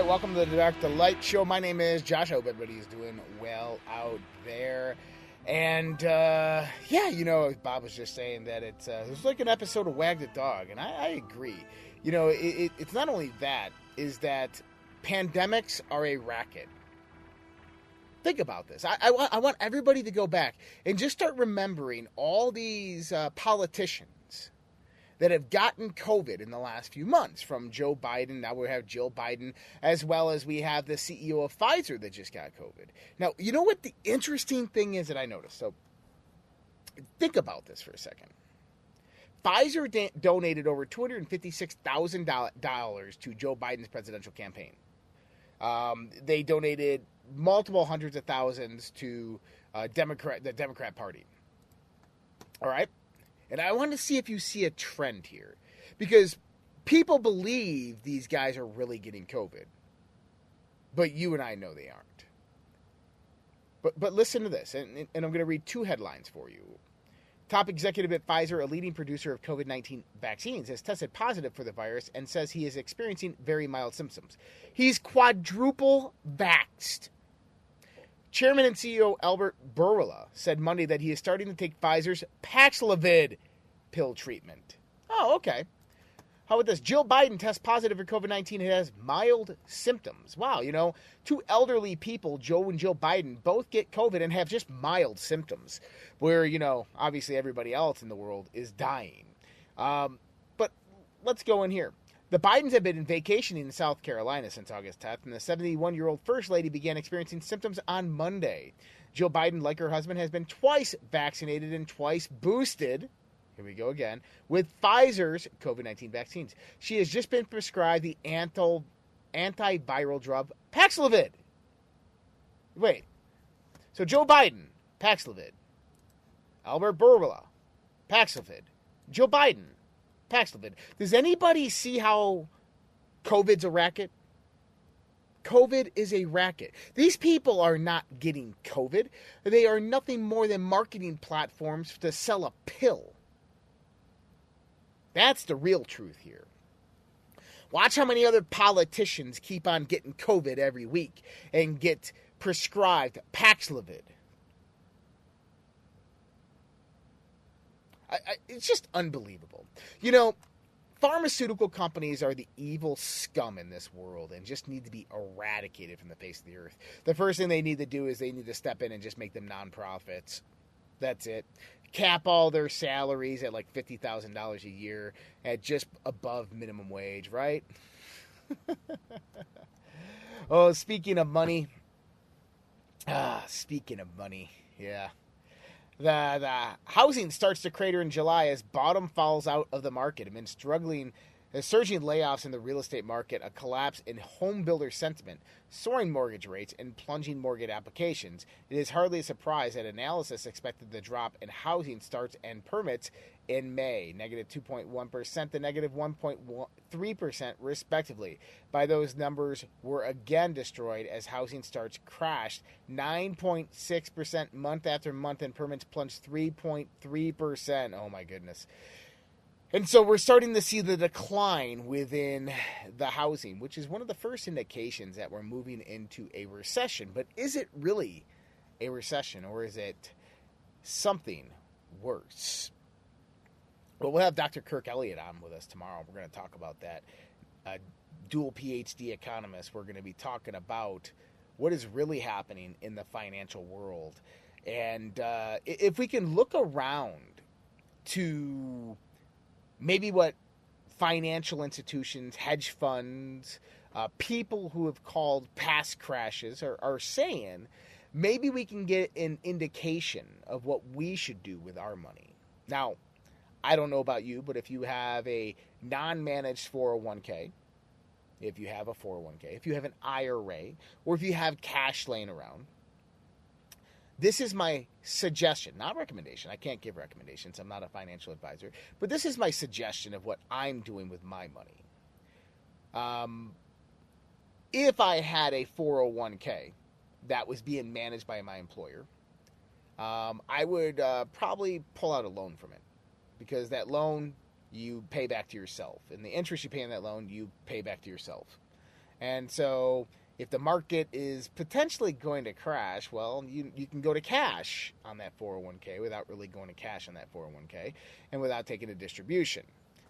Right, welcome to the Dark to Light show. My name is Josh. I hope everybody is doing well out there. And uh, yeah, you know, Bob was just saying that it's uh, it's like an episode of Wag the Dog, and I, I agree. You know, it, it, it's not only that is that pandemics are a racket. Think about this. I, I, I want everybody to go back and just start remembering all these uh, politicians that have gotten COVID in the last few months, from Joe Biden. Now we have Jill Biden, as well as we have the CEO of Pfizer that just got COVID. Now, you know what the interesting thing is that I noticed? So think about this for a second. Pfizer da- donated over $256,000 to Joe Biden's presidential campaign. Um, they donated multiple hundreds of thousands to uh, Democrat, the Democrat Party. All right? And I want to see if you see a trend here. Because people believe these guys are really getting COVID. But you and I know they aren't. But, but listen to this, and, and I'm going to read two headlines for you. Top executive at Pfizer, a leading producer of COVID 19 vaccines, has tested positive for the virus and says he is experiencing very mild symptoms. He's quadruple vaxxed. Chairman and CEO Albert Bourla said Monday that he is starting to take Pfizer's Paxlovid pill treatment. Oh, okay. How about this? Jill Biden tests positive for COVID 19 and has mild symptoms. Wow, you know, two elderly people, Joe and Jill Biden, both get COVID and have just mild symptoms, where, you know, obviously everybody else in the world is dying. Um, but let's go in here. The Bidens have been in vacationing in South Carolina since August 10th, and the 71 year old First Lady began experiencing symptoms on Monday. Jill Biden, like her husband, has been twice vaccinated and twice boosted. Here we go again with Pfizer's COVID 19 vaccines. She has just been prescribed the anti- antiviral drug Paxlovid. Wait. So Joe Biden, Paxlovid. Albert Bourla, Paxlovid. Joe Biden, Paxlovid. Does anybody see how COVID's a racket? COVID is a racket. These people are not getting COVID. They are nothing more than marketing platforms to sell a pill. That's the real truth here. Watch how many other politicians keep on getting COVID every week and get prescribed Paxlovid. I, I, it's just unbelievable. You know, pharmaceutical companies are the evil scum in this world and just need to be eradicated from the face of the earth. The first thing they need to do is they need to step in and just make them nonprofits. That's it. Cap all their salaries at like $50,000 a year at just above minimum wage, right? oh, speaking of money. Ah, speaking of money. Yeah. The, the housing starts to crater in July as bottom falls out of the market amid struggling the surging layoffs in the real estate market, a collapse in home builder sentiment, soaring mortgage rates, and plunging mortgage applications, it is hardly a surprise that analysis expected the drop in housing starts and permits in May, negative 2.1 to negative 1.3%, respectively. By those numbers were again destroyed as housing starts crashed 9.6% month after month and permits plunged 3.3%. Oh my goodness. And so we're starting to see the decline within the housing, which is one of the first indications that we're moving into a recession. But is it really a recession or is it something worse? Well, we'll have Dr. Kirk Elliott on with us tomorrow. We're going to talk about that. A dual PhD economist. We're going to be talking about what is really happening in the financial world. And uh, if we can look around to maybe what financial institutions, hedge funds, uh, people who have called past crashes are, are saying, maybe we can get an indication of what we should do with our money. Now, I don't know about you, but if you have a non managed 401k, if you have a 401k, if you have an IRA, or if you have cash laying around, this is my suggestion, not recommendation. I can't give recommendations. I'm not a financial advisor. But this is my suggestion of what I'm doing with my money. Um, if I had a 401k that was being managed by my employer, um, I would uh, probably pull out a loan from it because that loan you pay back to yourself, and the interest you pay on that loan you pay back to yourself. And so if the market is potentially going to crash, well, you, you can go to cash on that 401k without really going to cash on that 401k and without taking a distribution.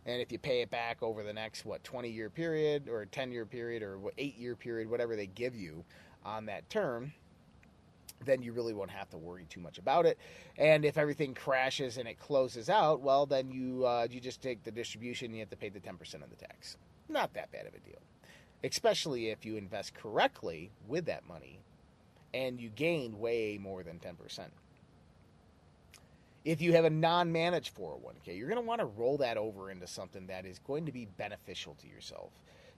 And if you pay it back over the next, what, 20 year period or 10 year period or 8 year period, whatever they give you on that term, then you really won't have to worry too much about it. And if everything crashes and it closes out, well, then you uh, you just take the distribution. And you have to pay the ten percent of the tax. Not that bad of a deal especially if you invest correctly with that money and you gain way more than 10%. If you have a non managed 401k, you're going to want to roll that over into something that is going to be beneficial to yourself.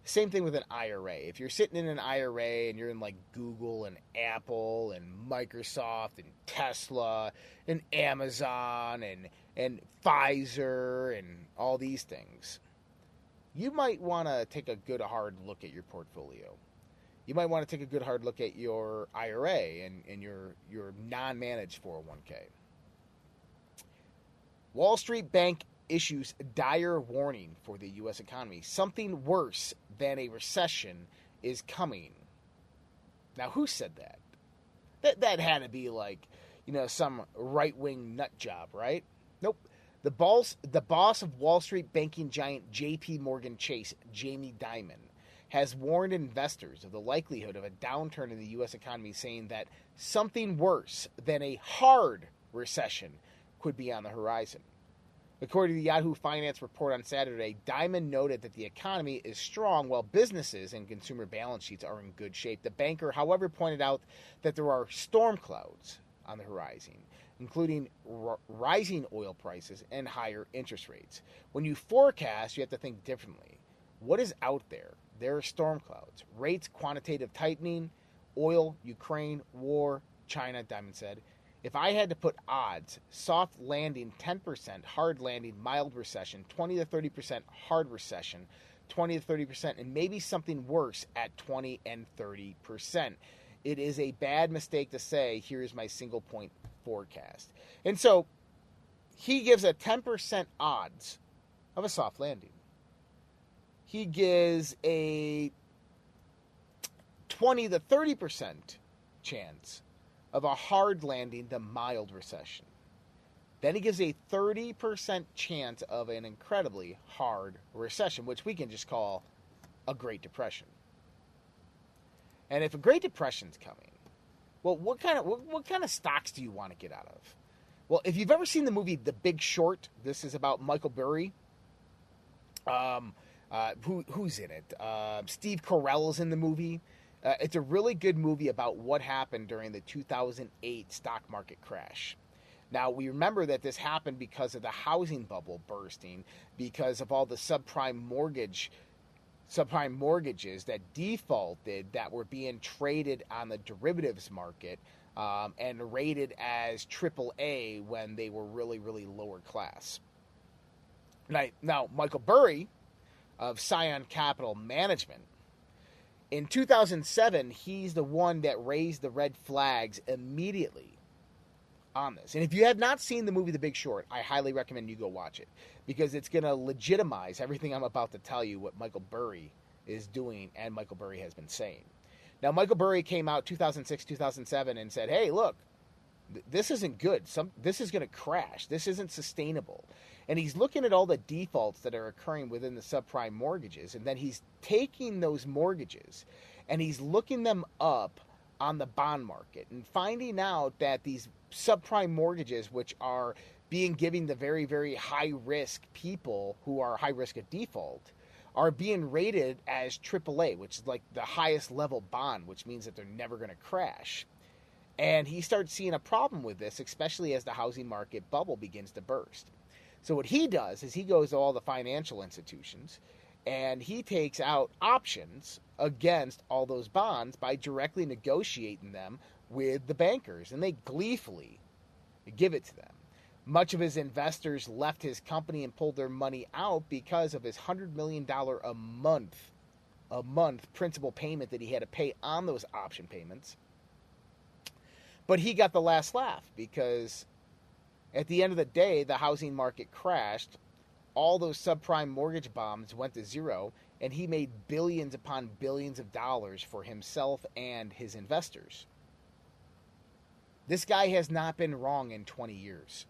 Same thing with an IRA. If you're sitting in an IRA and you're in like Google and Apple and Microsoft and Tesla and Amazon and, and Pfizer and all these things, you might want to take a good hard look at your portfolio. You might want to take a good hard look at your IRA and, and your, your non managed 401k. Wall Street Bank issues dire warning for the U.S. economy. Something worse than a recession is coming. Now, who said that? That, that had to be like, you know, some right wing nut job, right? Nope. The boss, the boss of Wall Street banking giant JP Morgan Chase, Jamie Dimon, has warned investors of the likelihood of a downturn in the U.S. economy, saying that something worse than a hard recession could be on the horizon. According to the Yahoo Finance report on Saturday, Dimon noted that the economy is strong while businesses and consumer balance sheets are in good shape. The banker, however, pointed out that there are storm clouds on the horizon including r- rising oil prices and higher interest rates. When you forecast, you have to think differently. What is out there? There are storm clouds, rates, quantitative tightening, oil, Ukraine, war, China, Dimon said. If I had to put odds, soft landing 10%, hard landing, mild recession, 20 to 30% hard recession, 20 to 30%, and maybe something worse at 20 and 30%. It is a bad mistake to say, here's my single point forecast. And so he gives a 10% odds of a soft landing. He gives a 20 to 30% chance of a hard landing to mild recession. Then he gives a 30% chance of an incredibly hard recession, which we can just call a Great Depression. And if a Great Depression's coming, well, what kind of what, what kind of stocks do you want to get out of? Well, if you've ever seen the movie The Big Short, this is about Michael Burry. Um, uh, who who's in it? Uh, Steve Carell is in the movie. Uh, it's a really good movie about what happened during the 2008 stock market crash. Now, we remember that this happened because of the housing bubble bursting, because of all the subprime mortgage subprime mortgages that defaulted that were being traded on the derivatives market um, and rated as AAA when they were really, really lower class. Now, now Michael Burry of Scion Capital Management, in 2007, he's the one that raised the red flags immediately on this. And if you have not seen the movie The Big Short, I highly recommend you go watch it because it's going to legitimize everything I'm about to tell you what Michael Burry is doing and Michael Burry has been saying. Now, Michael Burry came out 2006, 2007 and said, hey, look, th- this isn't good. Some, this is going to crash. This isn't sustainable. And he's looking at all the defaults that are occurring within the subprime mortgages. And then he's taking those mortgages and he's looking them up on the bond market and finding out that these subprime mortgages, which are being given the very, very high risk people who are high risk of default, are being rated as AAA, which is like the highest level bond, which means that they're never going to crash. And he starts seeing a problem with this, especially as the housing market bubble begins to burst. So, what he does is he goes to all the financial institutions And he takes out options against all those bonds by directly negotiating them with the bankers, and they gleefully give it to them. Much of his investors left his company and pulled their money out because of his $100 million a month a month principal payment that he had to pay on those option payments. But he got the last laugh because at the end of the day, the housing market crashed. All those subprime mortgage bonds went to zero, and he made billions upon billions of dollars for himself and his investors. This guy has not been wrong in 20 years.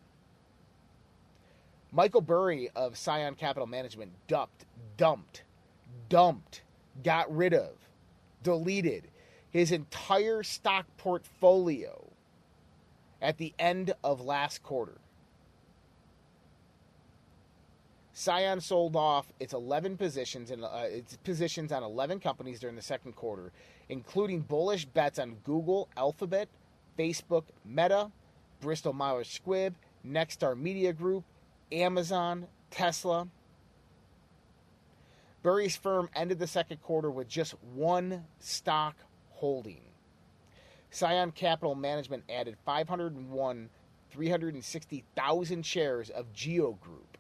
Michael Burry of Scion Capital Management dumped, dumped, dumped, got rid of, deleted his entire stock portfolio at the end of last quarter. Scion sold off its 11 positions and uh, its positions on 11 companies during the second quarter, including bullish bets on Google, Alphabet, Facebook, Meta, Bristol Myers Squibb, Nexstar Media Group, Amazon, Tesla. Burry's firm ended the second quarter with just one stock holding. Scion Capital Management added 501 360,000 shares of Geo Group,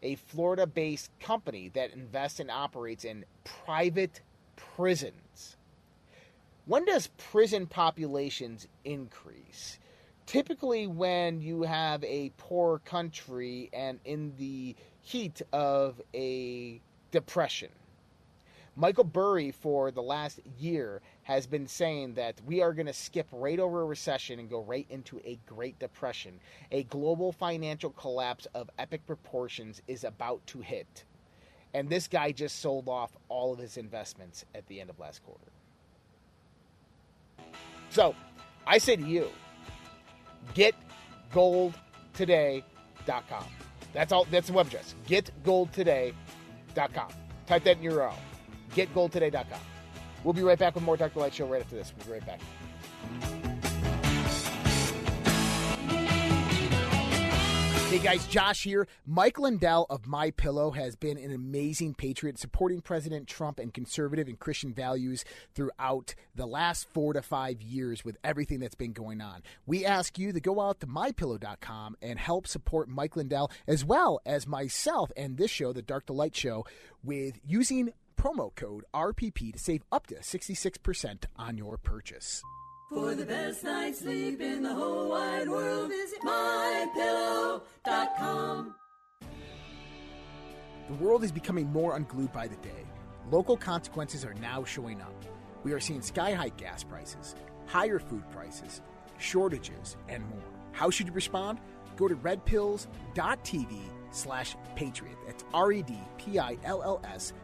a Florida based company that invests and operates in private prisons. When does prison populations increase? Typically, when you have a poor country and in the heat of a depression. Michael Burry, for the last year, has been saying that we are going to skip right over a recession and go right into a Great Depression. A global financial collapse of epic proportions is about to hit. And this guy just sold off all of his investments at the end of last quarter. So, I say to you, getgoldtoday.com. That's all that's the web address. Getgoldtoday.com. Type that in your URL. Getgoldtoday.com. We'll be right back with more Dr. Light Show right after this. We'll be right back. Hey guys, Josh here. Mike Lindell of My Pillow has been an amazing patriot, supporting President Trump and conservative and Christian values throughout the last four to five years with everything that's been going on. We ask you to go out to mypillow.com and help support Mike Lindell as well as myself and this show, the Dark to Light Show, with using promo code RPP to save up to 66% on your purchase. For the best night's sleep in the whole wide world, visit mypillow.com. The world is becoming more unglued by the day. Local consequences are now showing up. We are seeing sky high gas prices, higher food prices, shortages, and more. How should you respond? Go to redpills.tv slash patriot. That's R-E-D-P-I-L-L-S dot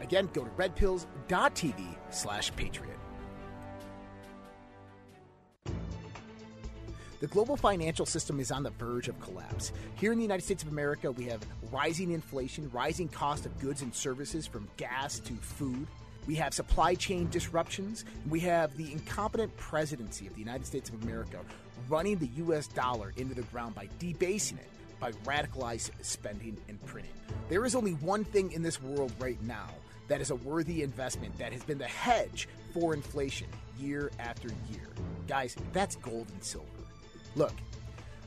Again, go to redpills.tv slash patriot. The global financial system is on the verge of collapse. Here in the United States of America, we have rising inflation, rising cost of goods and services from gas to food. We have supply chain disruptions. We have the incompetent presidency of the United States of America running the U.S. dollar into the ground by debasing it, by radicalized spending and printing. There is only one thing in this world right now that is a worthy investment that has been the hedge for inflation year after year. Guys, that's gold and silver. Look,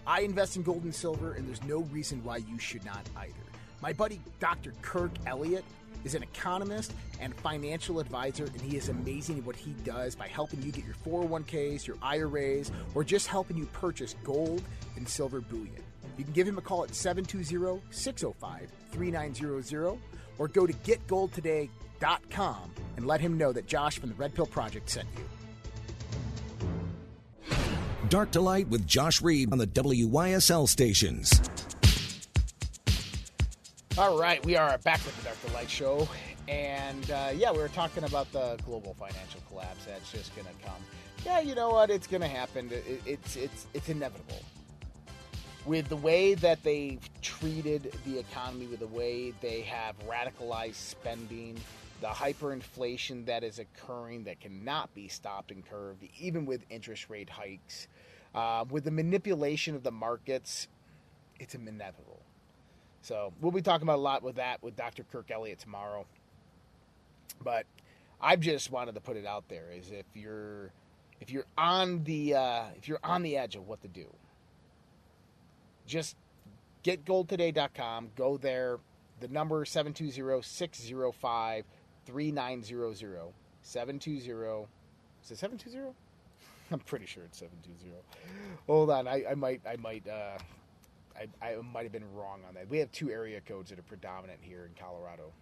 I invest in gold and silver, and there's no reason why you should not either. My buddy Dr. Kirk Elliott is an economist and financial advisor, and he is amazing at what he does by helping you get your 401ks, your IRAs, or just helping you purchase gold and silver bullion. You can give him a call at 720 605 3900 or go to getgoldtoday.com and let him know that Josh from the Red Pill Project sent you. Dark to Light with Josh Reed on the WYSL stations. All right, we are back with the Dark to Light show. And uh, yeah, we were talking about the global financial collapse that's just going to come. Yeah, you know what? It's going to happen. It, it's it's it's inevitable. With the way that they've treated the economy, with the way they have radicalized spending, the hyperinflation that is occurring that cannot be stopped and curbed, even with interest rate hikes, uh, with the manipulation of the markets, it's inevitable. So we'll be talking about a lot with that with Dr. Kirk Elliott tomorrow. But I just wanted to put it out there: is if you're if you're on the uh, if you're on the edge of what to do, just getgoldtoday.com, Go there. The number 720 605 3900. 720. Is it 720? I'm pretty sure it's 720. Hold on. I, I might, I might, uh, I, I might have been wrong on that. We have two area codes that are predominant here in Colorado.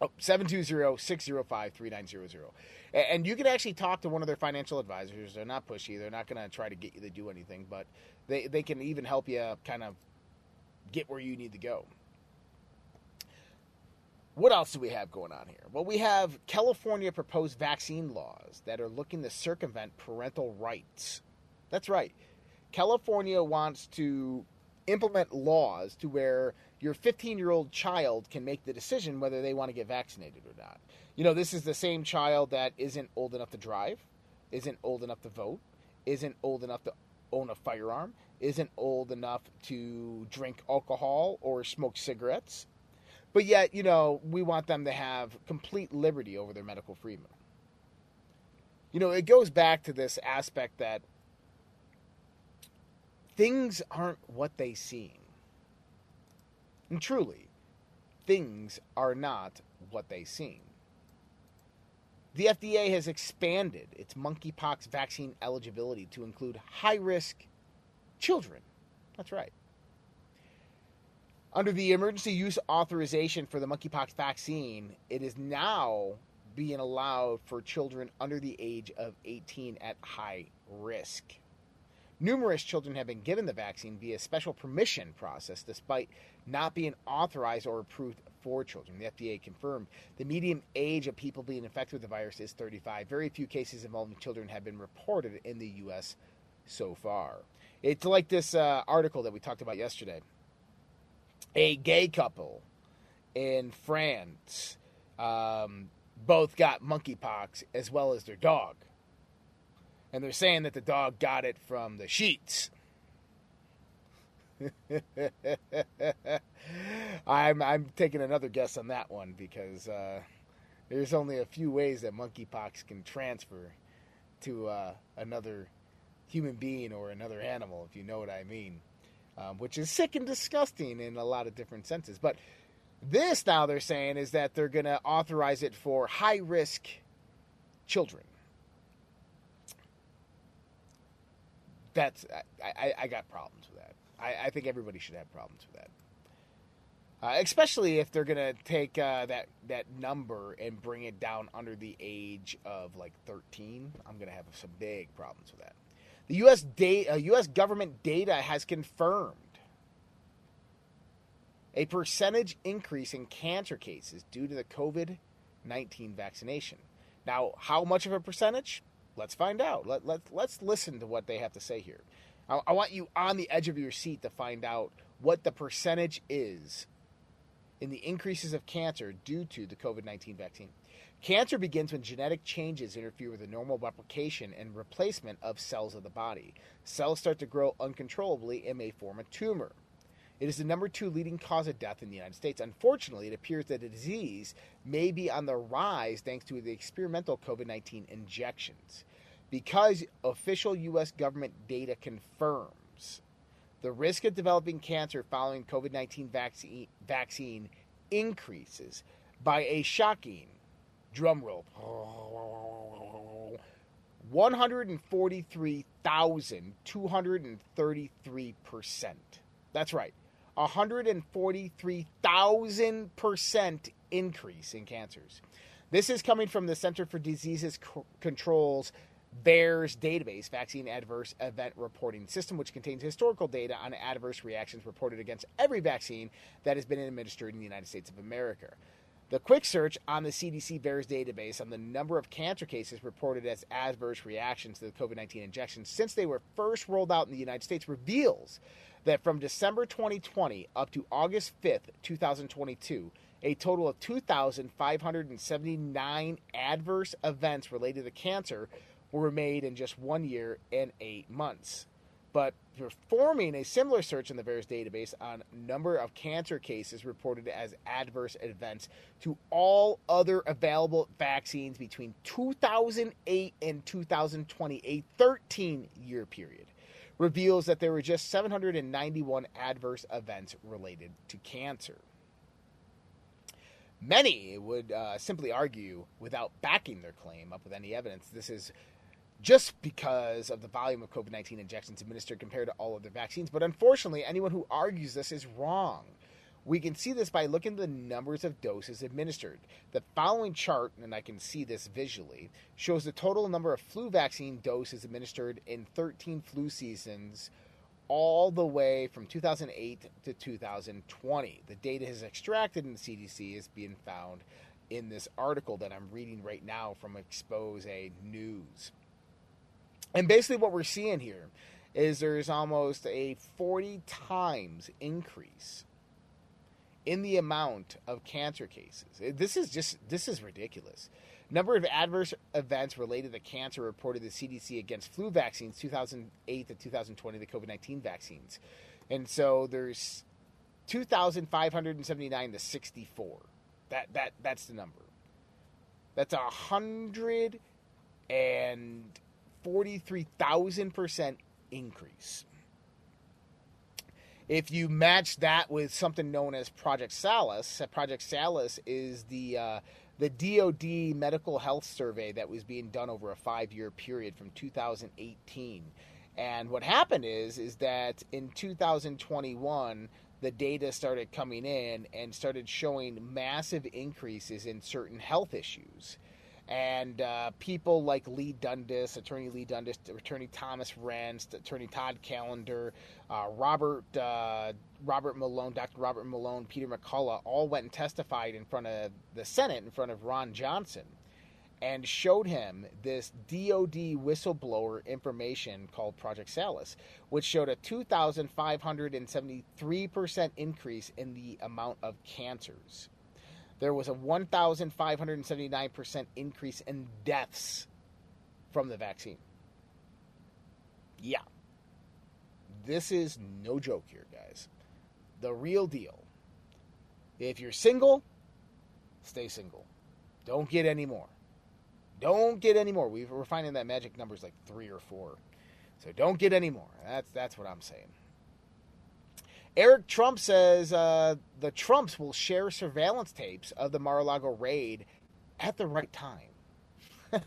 Oh, 720-605-3900. And you can actually talk to one of their financial advisors. They're not pushy. They're not going to try to get you to do anything, but they, they can even help you kind of get where you need to go. What else do we have going on here? Well, we have California proposed vaccine laws that are looking to circumvent parental rights. That's right. California wants to implement laws to where your 15 year old child can make the decision whether they want to get vaccinated or not. You know, this is the same child that isn't old enough to drive, isn't old enough to vote, isn't old enough to own a firearm, isn't old enough to drink alcohol or smoke cigarettes. But yet, you know, we want them to have complete liberty over their medical freedom. You know, it goes back to this aspect that things aren't what they seem. And truly, things are not what they seem. The FDA has expanded its monkeypox vaccine eligibility to include high risk children. That's right. Under the emergency use authorization for the monkeypox vaccine, it is now being allowed for children under the age of 18 at high risk. Numerous children have been given the vaccine via special permission process despite not being authorized or approved for children. The FDA confirmed the median age of people being infected with the virus is 35. Very few cases involving children have been reported in the U.S. so far. It's like this uh, article that we talked about yesterday. A gay couple in France um, both got monkeypox as well as their dog. And they're saying that the dog got it from the sheets. I'm I'm taking another guess on that one because uh, there's only a few ways that monkeypox can transfer to uh, another human being or another animal, if you know what I mean, um, which is sick and disgusting in a lot of different senses. But this now they're saying is that they're going to authorize it for high risk children. That's I, I, I got problems with that. I, I, think everybody should have problems with that. Uh, especially if they're gonna take uh, that that number and bring it down under the age of like 13. I'm gonna have some big problems with that. The U.S. Da- uh, U.S. government data has confirmed a percentage increase in cancer cases due to the COVID 19 vaccination. Now, how much of a percentage? Let's find out. Let, let, let's listen to what they have to say here. I, I want you on the edge of your seat to find out what the percentage is in the increases of cancer due to the COVID 19 vaccine. Cancer begins when genetic changes interfere with the normal replication and replacement of cells of the body. Cells start to grow uncontrollably and may form a tumor. It is the number two leading cause of death in the United States. Unfortunately, it appears that the disease may be on the rise thanks to the experimental COVID 19 injections. Because official U.S. government data confirms the risk of developing cancer following COVID 19 vaccine, vaccine increases by a shocking drumroll 143,233%. That's right. 143,000% increase in cancers. This is coming from the Center for Diseases Control's VAERS database, Vaccine Adverse Event Reporting System, which contains historical data on adverse reactions reported against every vaccine that has been administered in the United States of America. The quick search on the CDC VAERS database on the number of cancer cases reported as adverse reactions to the COVID 19 injections since they were first rolled out in the United States reveals that from December 2020 up to August 5th, 2022, a total of 2,579 adverse events related to cancer were made in just one year and eight months. But performing a similar search in the VAERS database on number of cancer cases reported as adverse events to all other available vaccines between 2008 and 2020, a 13 year period, reveals that there were just 791 adverse events related to cancer. Many would uh, simply argue, without backing their claim up with any evidence, this is just because of the volume of COVID 19 injections administered compared to all other vaccines. But unfortunately, anyone who argues this is wrong. We can see this by looking at the numbers of doses administered. The following chart, and I can see this visually, shows the total number of flu vaccine doses administered in 13 flu seasons all the way from 2008 to 2020. The data is extracted in the CDC is being found in this article that I'm reading right now from Expose News. And basically, what we're seeing here is there's almost a 40 times increase in the amount of cancer cases. This is just this is ridiculous. Number of adverse events related to cancer reported the CDC against flu vaccines 2008 to 2020, the COVID 19 vaccines. And so there's 2,579 to 64. That, that, that's the number. That's a hundred and 43,000% increase. If you match that with something known as Project Salus, Project Salus is the uh, the DoD medical health survey that was being done over a five year period from 2018. And what happened is is that in 2021 the data started coming in and started showing massive increases in certain health issues and uh, people like Leigh Dundas, Attorney Leigh Dundas, Attorney Thomas Renz, Attorney Todd Callender, uh, Robert uh, Robert Malone, Dr. Robert Malone, Peter McCullough, all went and testified in front of the Senate, in front of Ron Johnson, and showed him this DoD whistleblower information called Project Salus, which showed a 2,573% increase in the amount of cancers there was a 1,579% increase in deaths from the vaccine. Yeah. This is no joke here, guys. The real deal. If you're single, stay single. Don't get any more. Don't get any more. we are finding that magic number is like three or four. So don't get any more. That's that's what I'm saying. Eric Trump says uh, the Trumps will share surveillance tapes of the Mar a Lago raid at the right time.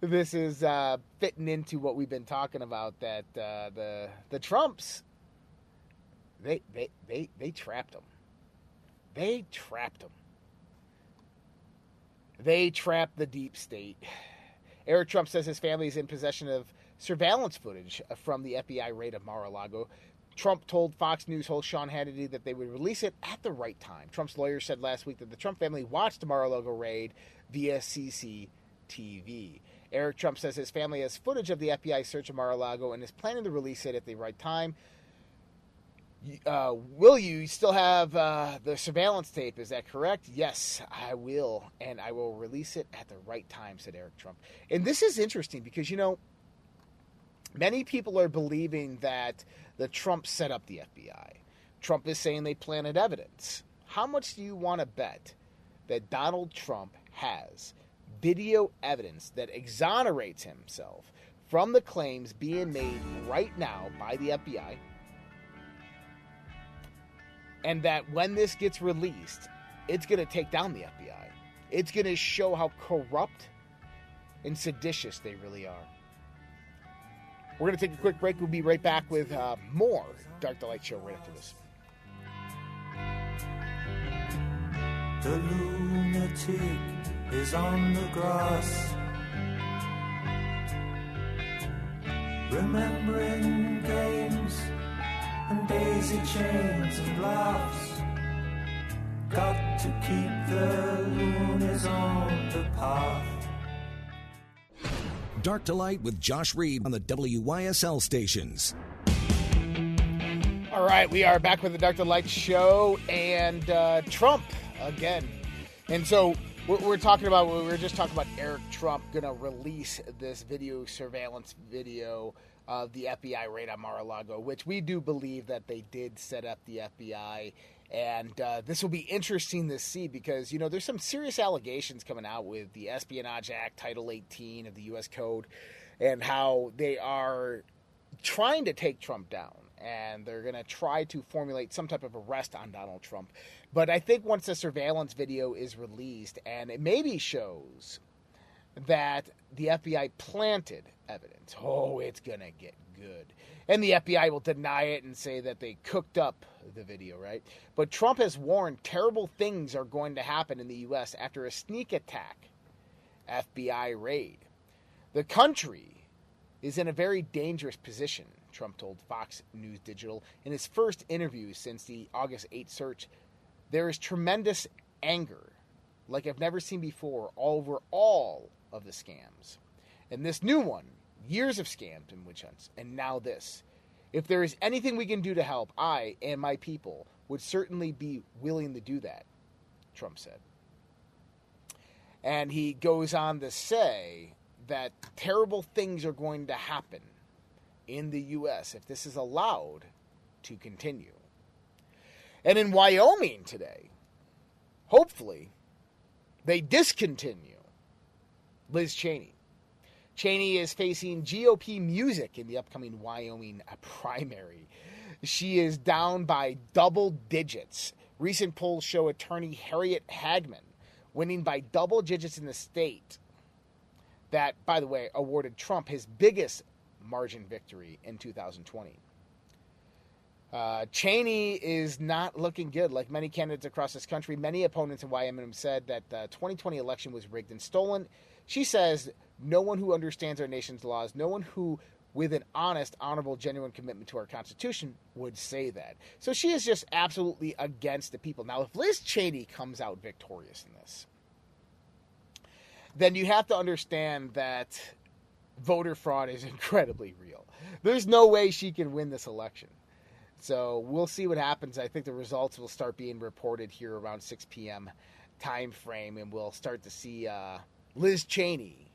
this is uh, fitting into what we've been talking about that uh, the the Trumps they they they they trapped them. They trapped them. They trapped the deep state. Eric Trump says his family is in possession of surveillance footage from the FBI raid of Mar-a-Lago Trump told Fox News host Sean Hannity that they would release it at the right time. Trump's lawyer said last week that the Trump family watched the Mar-a-Lago raid via CCTV. Eric Trump says his family has footage of the FBI search of Mar-a-Lago and is planning to release it at the right time. Uh, will you still have uh, the surveillance tape? Is that correct? Yes, I will, and I will release it at the right time," said Eric Trump. And this is interesting because you know many people are believing that that Trump set up the FBI. Trump is saying they planted evidence. How much do you want to bet that Donald Trump has video evidence that exonerates himself from the claims being made right now by the FBI? And that when this gets released, it's going to take down the FBI. It's going to show how corrupt and seditious they really are. We're going to take a quick break. We'll be right back with uh, more Dark the Light Show right after this. The lunatic is on the grass. Remembering games and daisy chains and laughs. Got to keep the loonies on the path. Dark to Light with Josh Reed on the WYSL stations. All right, we are back with the Dark to Light show and uh, Trump again. And so we're, we're talking about, we were just talking about Eric Trump going to release this video surveillance video of the FBI raid on Mar-a-Lago, which we do believe that they did set up the FBI. And uh, this will be interesting to see because, you know, there's some serious allegations coming out with the Espionage Act, Title 18 of the U.S. Code, and how they are trying to take Trump down. And they're going to try to formulate some type of arrest on Donald Trump. But I think once the surveillance video is released and it maybe shows that the FBI planted evidence. Oh, it's going to get good. And the FBI will deny it and say that they cooked up the video, right? But Trump has warned terrible things are going to happen in the U.S. after a sneak attack, FBI raid. The country is in a very dangerous position, Trump told Fox News Digital in his first interview since the August 8 search. There is tremendous anger, like I've never seen before, over all of the scams. And this new one, years of scams and witch hunts, and now this. If there is anything we can do to help, I and my people would certainly be willing to do that, Trump said. And he goes on to say that terrible things are going to happen in the U.S. if this is allowed to continue. And in Wyoming today, hopefully, they discontinue Liz Cheney. Cheney is facing GOP music in the upcoming Wyoming primary. She is down by double digits. Recent polls show attorney Harriet Hageman winning by double digits in the state. That, by the way, awarded Trump his biggest margin victory in 2020. Uh, Cheney is not looking good. Like many candidates across this country, many opponents in Wyoming said that the 2020 election was rigged and stolen. She says no one who understands our nation's laws, no one who, with an honest, honorable, genuine commitment to our Constitution, would say that. So she is just absolutely against the people. Now, if Liz Cheney comes out victorious in this, then you have to understand that voter fraud is incredibly real. There's no way she can win this election. So we'll see what happens. I think the results will start being reported here around 6 p.m. time frame, and we'll start to see uh, Liz Cheney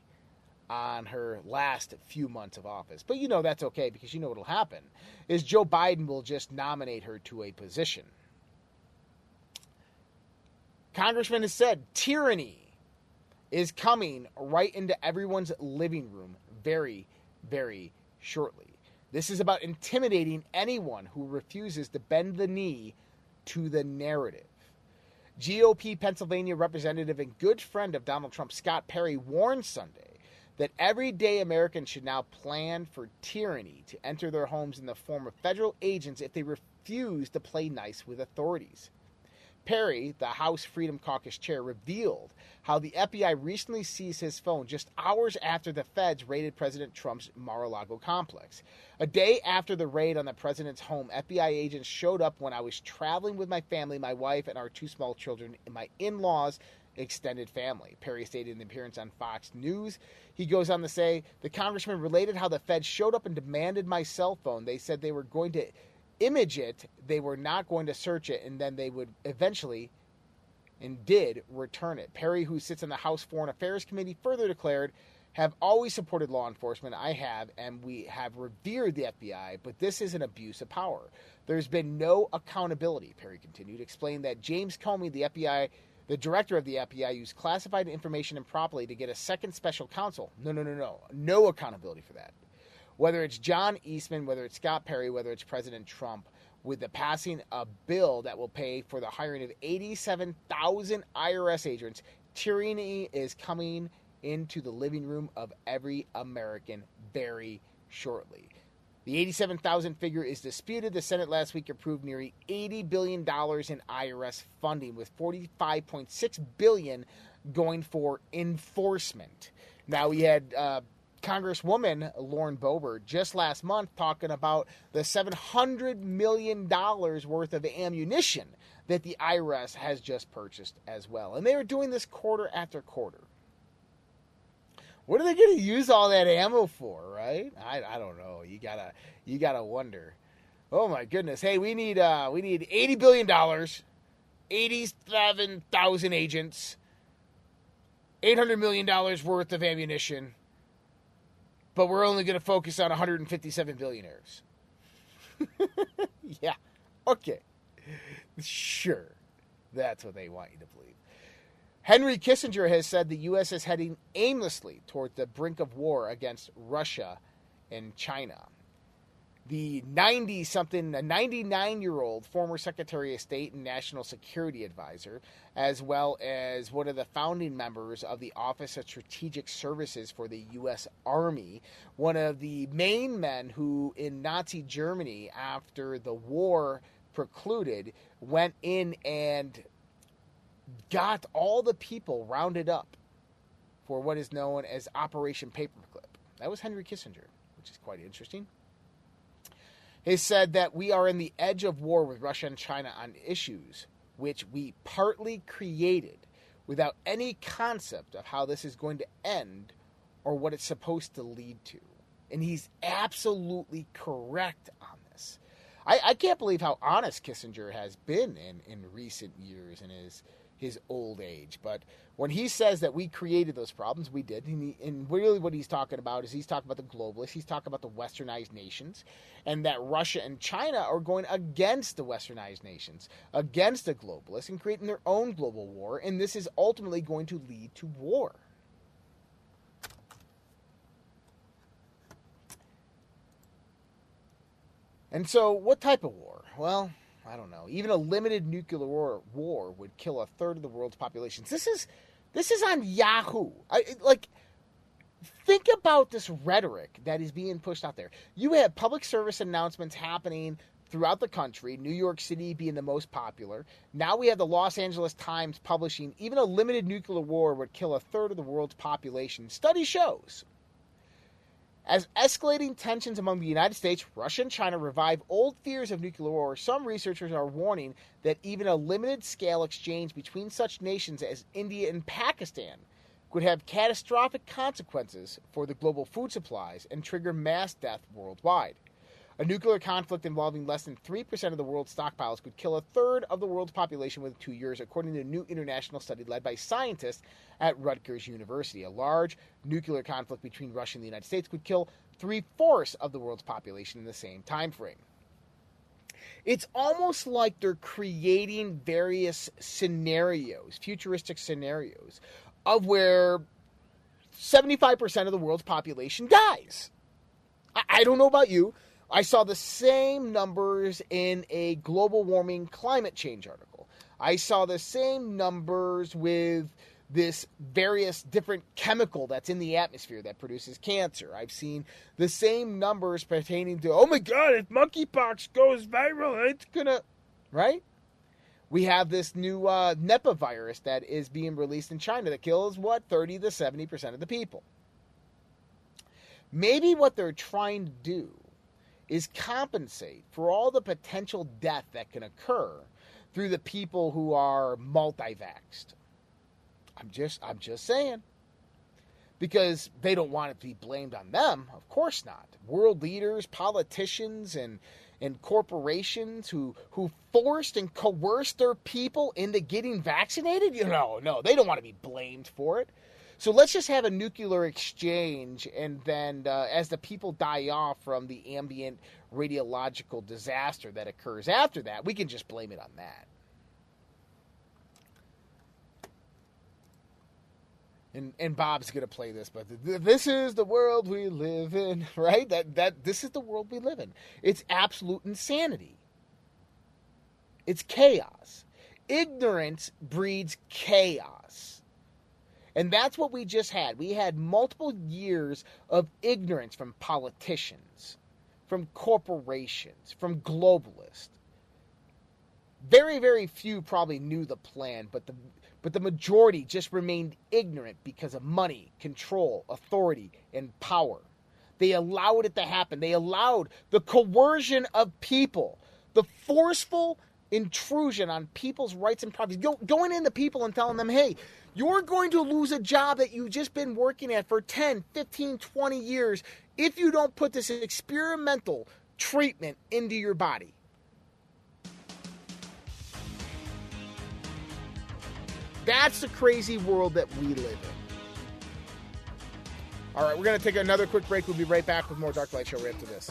on her last few months of office. But you know that's okay because you know what'll happen is Joe Biden will just nominate her to a position. Congressman has said tyranny is coming right into everyone's living room very, very shortly. This is about intimidating anyone who refuses to bend the knee to the narrative. GOP Pennsylvania representative and good friend of Donald Trump, Scott Perry, warned Sunday that everyday Americans should now plan for tyranny to enter their homes in the form of federal agents if they refuse to play nice with authorities. Perry, the House Freedom Caucus chair, revealed how the FBI recently seized his phone just hours after the feds raided President Trump's Mar a Lago complex. A day after the raid on the president's home, FBI agents showed up when I was traveling with my family, my wife, and our two small children, and my in laws extended family. Perry stated in the appearance on Fox News. He goes on to say the congressman related how the feds showed up and demanded my cell phone. They said they were going to image it, they were not going to search it, and then they would eventually and did return it. Perry, who sits on the House Foreign Affairs Committee, further declared, have always supported law enforcement. I have, and we have revered the FBI, but this is an abuse of power. There's been no accountability, Perry continued, explained that James Comey, the FBI, the director of the FBI, used classified information improperly to get a second special counsel. No, no, no, no. No accountability for that whether it's John Eastman, whether it's Scott Perry, whether it's President Trump, with the passing a bill that will pay for the hiring of 87,000 IRS agents, tyranny is coming into the living room of every American very shortly. The 87,000 figure is disputed. The Senate last week approved nearly 80 billion dollars in IRS funding with 45.6 billion going for enforcement. Now we had uh, Congresswoman Lauren Boebert just last month talking about the $700 million worth of ammunition that the IRS has just purchased as well. And they are doing this quarter after quarter. What are they going to use all that ammo for, right? I, I don't know. You gotta you gotta wonder. Oh my goodness! Hey, we need uh, we need eighty billion dollars, eighty-seven thousand agents, eight hundred million dollars worth of ammunition, but we're only going to focus on one hundred and fifty-seven billionaires. yeah, okay, sure, that's what they want you to believe. Henry Kissinger has said the U.S. is heading aimlessly toward the brink of war against Russia and China. The 90 something, a 99 year old former Secretary of State and National Security Advisor, as well as one of the founding members of the Office of Strategic Services for the U.S. Army, one of the main men who, in Nazi Germany, after the war precluded, went in and got all the people rounded up for what is known as Operation Paperclip. That was Henry Kissinger, which is quite interesting. He said that we are in the edge of war with Russia and China on issues which we partly created without any concept of how this is going to end or what it's supposed to lead to. And he's absolutely correct on this. I, I can't believe how honest Kissinger has been in, in recent years in his his old age. But when he says that we created those problems, we did. And, he, and, really, what he's talking about is he's talking about the globalists. He's talking about the westernized nations, and that Russia and China are going against the westernized nations, against the globalists, and creating their own global war. And this is ultimately going to lead to war. And so, what type of war? Well, I don't know. Even a limited nuclear war, war would kill a third of the world's population. This is this is on Yahoo. I, like think about this rhetoric that is being pushed out there. You have public service announcements happening throughout the country, New York City being the most popular. Now we have the Los Angeles Times publishing even a limited nuclear war would kill a third of the world's population. Study shows as escalating tensions among the United States, Russia, and China revive old fears of nuclear war, some researchers are warning that even a limited scale exchange between such nations as India and Pakistan could have catastrophic consequences for the global food supplies and trigger mass death worldwide. A nuclear conflict involving less than 3% of the world's stockpiles could kill a third of the world's population within two years, according to a new international study led by scientists at Rutgers University. A large nuclear conflict between Russia and the United States could kill three fourths of the world's population in the same time frame. It's almost like they're creating various scenarios, futuristic scenarios, of where 75% of the world's population dies. I, don't know about you, I saw the same numbers in a global warming climate change article. I saw the same numbers with this various different chemical that's in the atmosphere that produces cancer. I've seen the same numbers pertaining to, oh my God, if monkeypox goes viral, it's gonna, right? We have this new uh, Nipah virus that is being released in China that kills, what, 30 to 70% of the people. Maybe what they're trying to do is compensate for all the potential death that can occur through the people who are multi-vaxxed. I'm just I'm just saying. Because they don't want it to be blamed on them, of course not. World leaders, politicians and and corporations who who forced and coerced their people into getting vaccinated, you know, no, they don't want to be blamed for it. So let's just have a nuclear exchange, and then uh, as the people die off from the ambient radiological disaster that occurs after that, we can just blame it on that. And, and Bob's gonna play this, but this is the world we live in, right? That that this is the world we live in. It's absolute insanity. It's chaos. Ignorance breeds chaos. And that's what we just had. We had multiple years of ignorance from politicians, from corporations, from globalists. Very, very few probably knew the plan, but the but the majority just remained ignorant because of money, control, authority, and power. They allowed it to happen. They allowed the coercion of people, the forceful intrusion on people's rights and privacy, Go, going into people and telling them, hey, you're going to lose a job that you've just been working at for 10, 15, 20 years if you don't put this experimental treatment into your body. That's the crazy world that we live in. All right, we're going to take another quick break. We'll be right back with more Dark Light Show right after this.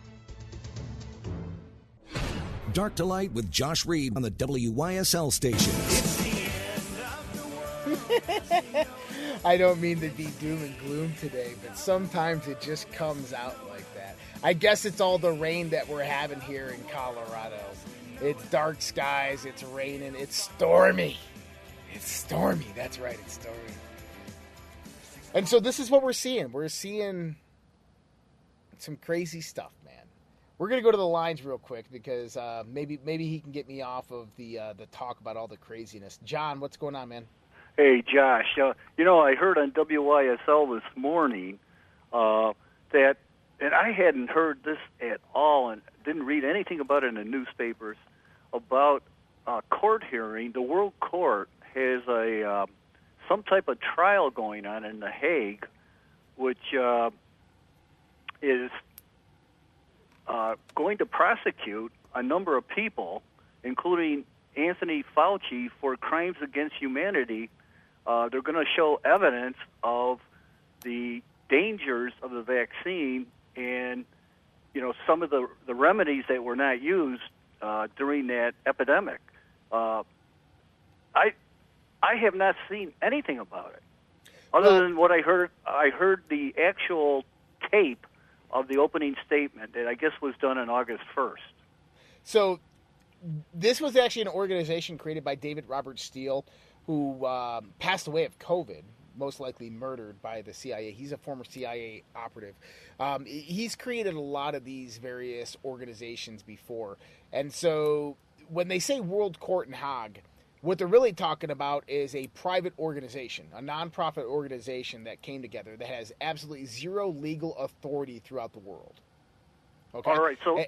Dark to Light with Josh Reed on the WYSL station. I don't mean to be doom and gloom today, but sometimes it just comes out like that. I guess it's all the rain that we're having here in Colorado. It's dark skies, it's raining, it's stormy. It's stormy, that's right, it's stormy. And so this is what we're seeing. We're seeing some crazy stuff. We're gonna go to the lines real quick because uh, maybe maybe he can get me off of the uh, the talk about all the craziness. John, what's going on, man? Hey, Josh. Uh, you know, I heard on WYSL this morning uh, that, and I hadn't heard this at all, and didn't read anything about it in the newspapers about a court hearing. The World Court has a uh, some type of trial going on in The Hague, which uh, is uh, going to prosecute a number of people, including Anthony Fauci, for crimes against humanity. Uh, they're going to show evidence of the dangers of the vaccine and you know, some of the the remedies that were not used uh, during that epidemic. Uh, I I have not seen anything about it, other Well- than what I heard. I heard the actual tape of the opening statement that I guess was done on August first. So this was actually an organization created by David Robert Steele, who um, passed away of COVID, most likely murdered by the CIA. He's a former CIA operative. Um, he's created a lot of these various organizations before, and so when they say World Court and Hague. What they're really talking about is a private organization, a nonprofit organization that came together that has absolutely zero legal authority throughout the world. Okay. All right, so Eh,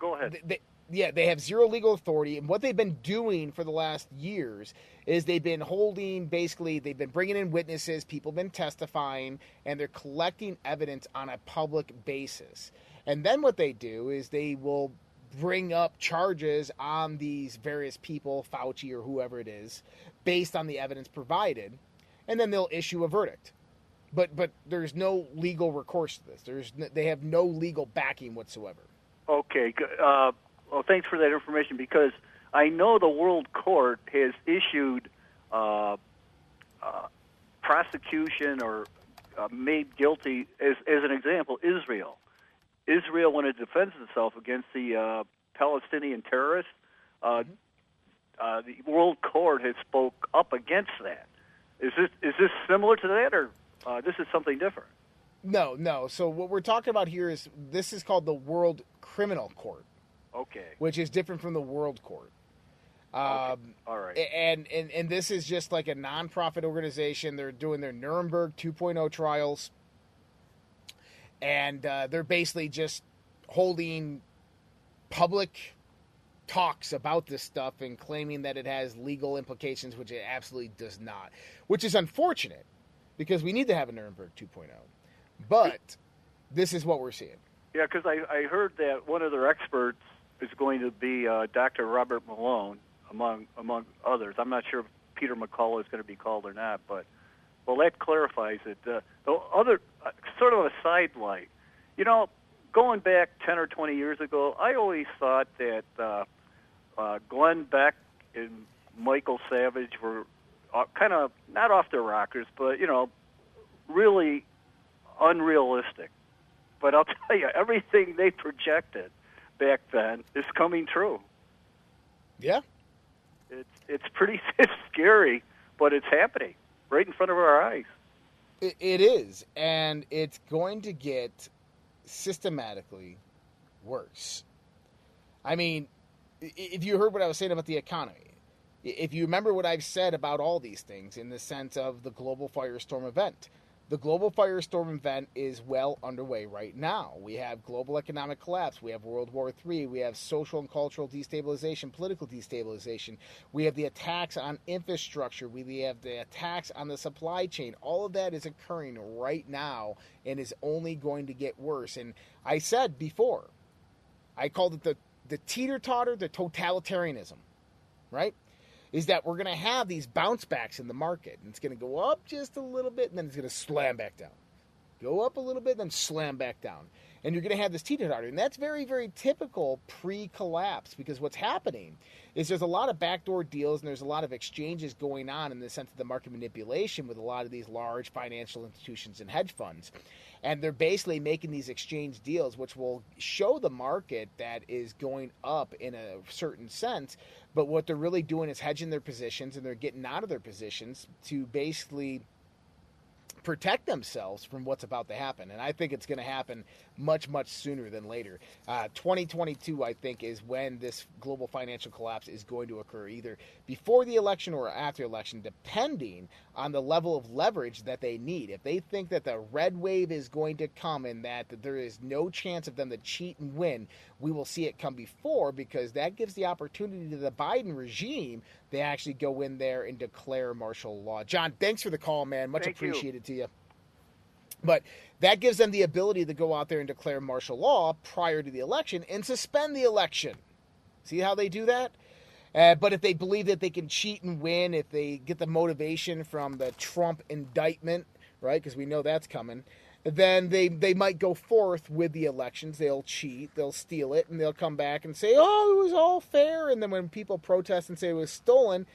go ahead. th- they, yeah, they have zero legal authority, and what they've been doing for the last years is they've been holding basically they've been bringing in witnesses, people have been testifying, and they're collecting evidence on a public basis. And then what they do is they will bring up charges on these various people, Fauci or whoever it is, based on the evidence provided, and then they'll issue a verdict. But but there's no legal recourse to this. There's n- they have no legal backing whatsoever. Okay. Uh, well, thanks for that information because I know the World Court has issued uh, uh, prosecution or uh, made guilty, as, as an example, Israel. Israel, when it defends itself against the uh, Palestinian terrorists, uh, uh, the World Court has spoke up against that. Is this is this similar to that, or uh, this is something different? No, no. So what we're talking about here is this is called the World Criminal Court, Okay. which is different from the World Court. Um, All right. and, and and this is just like a nonprofit organization. They're doing their Nuremberg 2.0 trials, and uh, they're basically just holding public talks about this stuff and claiming that it has legal implications, which it absolutely does not. Which is unfortunate because we need to have a Nuremberg 2.0. But this is what we're seeing. Yeah, because I, I heard that one of their experts is going to be uh, Dr. Robert Malone, among among others. I'm not sure if Peter McCullough is going to be called or not, but well, that clarifies it. Uh, the other uh, sort of a sidelight, you know, going back 10 or 20 years ago, I always thought that uh, uh, Glenn Beck and Michael Savage were uh, kind of not off their rockers, but you know, really unrealistic. But I'll tell you, everything they projected back then is coming true. Yeah. It's it's pretty it's scary, but it's happening right in front of our eyes. It, it is, and it's going to get systematically worse. I mean, if you heard what I was saying about the economy, if you remember what I've said about all these things in the sense of the global firestorm event, the global firestorm event is well underway right now. We have global economic collapse. We have World War III. We have social and cultural destabilization, political destabilization. We have the attacks on infrastructure. We have the attacks on the supply chain. All of that is occurring right now and is only going to get worse. And I said before, I called it the, the teeter totter, the totalitarianism, right? Is that we're going to have these bounce backs in the market. And it's going to go up just a little bit and then it's going to slam back down. Go up a little bit, and then slam back down. And you're going to have this teeter totter. And that's very, very typical pre collapse because what's happening is there's a lot of backdoor deals and there's a lot of exchanges going on in the sense of the market manipulation with a lot of these large financial institutions and hedge funds. And they're basically making these exchange deals, which will show the market that is going up in a certain sense. But what they're really doing is hedging their positions and they're getting out of their positions to basically protect themselves from what's about to happen. And I think it's going to happen much, much sooner than later. Uh, 2022, I think, is when this global financial collapse is going to occur, either before the election or after election, depending on the level of leverage that they need. If they think that the red wave is going to come and that, that there is no chance of them to cheat and win, we will see it come before because that gives the opportunity to the Biden regime to actually go in there and declare martial law. John, thanks for the call, man. Much Thank you. appreciated to you. But that gives them the ability to go out there and declare martial law prior to the election and suspend the election. See how they do that? Uh, but if they believe that they can cheat and win, if they get the motivation from the Trump indictment, right? Because we know that's coming. Then they they might go forth with the elections. They'll cheat, they'll steal it, and they'll come back and say, "Oh, it was all fair." And then when people protest and say it was stolen,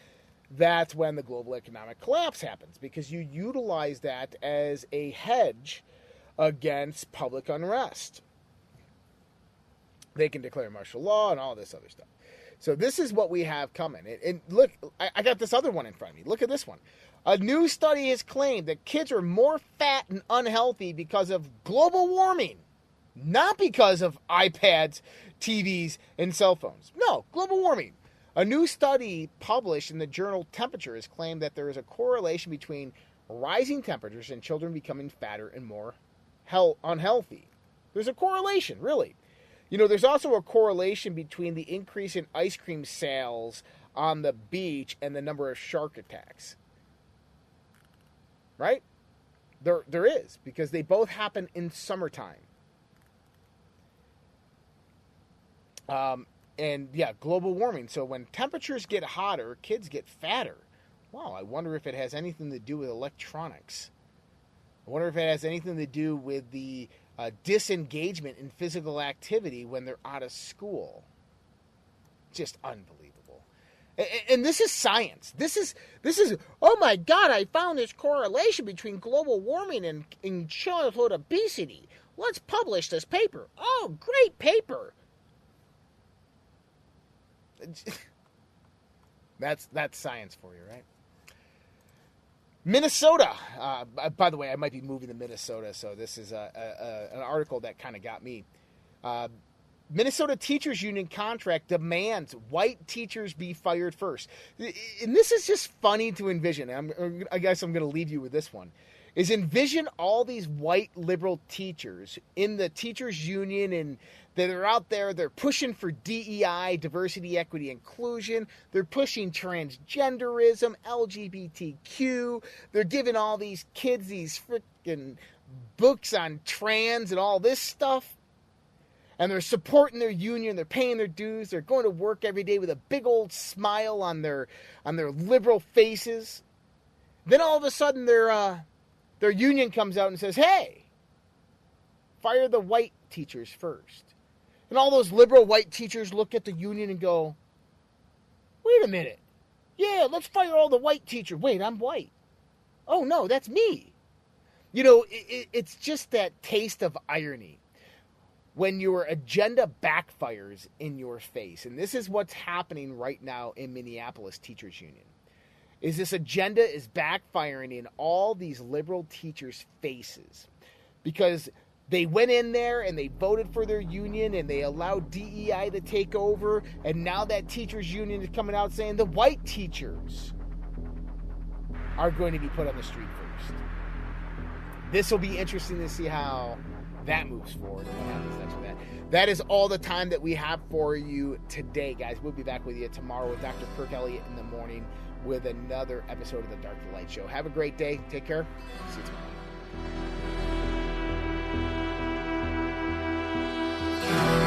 that's when the global economic collapse happens because you utilize that as a hedge against public unrest. They can declare martial law and all this other stuff. So this is what we have coming. And, look, I got this other one in front of me. Look at this one. A new study has claimed that kids are more fat and unhealthy because of global warming, not because of iPads, TVs, and cell phones. No, global warming. A new study published in the journal Temperature has claimed that there is a correlation between rising temperatures and children becoming fatter and more hel- unhealthy. There's a correlation, really. You know, there's also a correlation between the increase in ice cream sales on the beach and the number of shark attacks. Right? There there is because they both happen in summertime. Um and yeah, global warming. So when temperatures get hotter, kids get fatter. Wow, I wonder if it has anything to do with electronics. I wonder if it has anything to do with the uh, disengagement in physical activity when they're out of school. Just unbelievable. And, this is science. This is this is. Oh my God! I found this correlation between global warming and, and childhood obesity. Let's publish this paper. Oh, great paper. That's that's science for you, right? Minnesota. Uh, by the way, I might be moving to Minnesota, so this is a, a, a, an article that kind of got me. Uh, Minnesota Teachers Union contract demands white teachers be fired first. And this is just funny to envision. I'm, I guess I'm going to leave you with this one. Is envision all these white liberal teachers in the teachers union and that are out there, they're pushing for DEI, diversity, equity, inclusion. They're pushing transgenderism, LGBTQ. They're giving all these kids these freaking books on trans and all this stuff. And they're supporting their union, they're paying their dues, they're going to work every day with a big old smile on their on their liberal faces. Then all of a sudden their uh, their union comes out and says, "Hey, fire the white teachers first. And all those liberal white teachers look at the union and go, wait a minute. Yeah, let's fire all the white teachers. Wait, I'm white. Oh, no, that's me. You know, it, it, it's just that taste of irony when your agenda backfires in your face. And this is what's happening right now in Minneapolis Teachers Union. Is this agenda is backfiring in all these liberal teachers' faces because they went in there and they voted for their union and they allowed DEI to take over. And now that teachers' union is coming out saying the white teachers are going to be put on the street first. This will be interesting to see how that moves forward and what happens next with that. That is all the time that we have for you today, guys. We'll be back with you tomorrow with Dr. Kirk Elliott in the morning with another episode of the Dark to Light Show. Have a great day. Take care. See you tomorrow.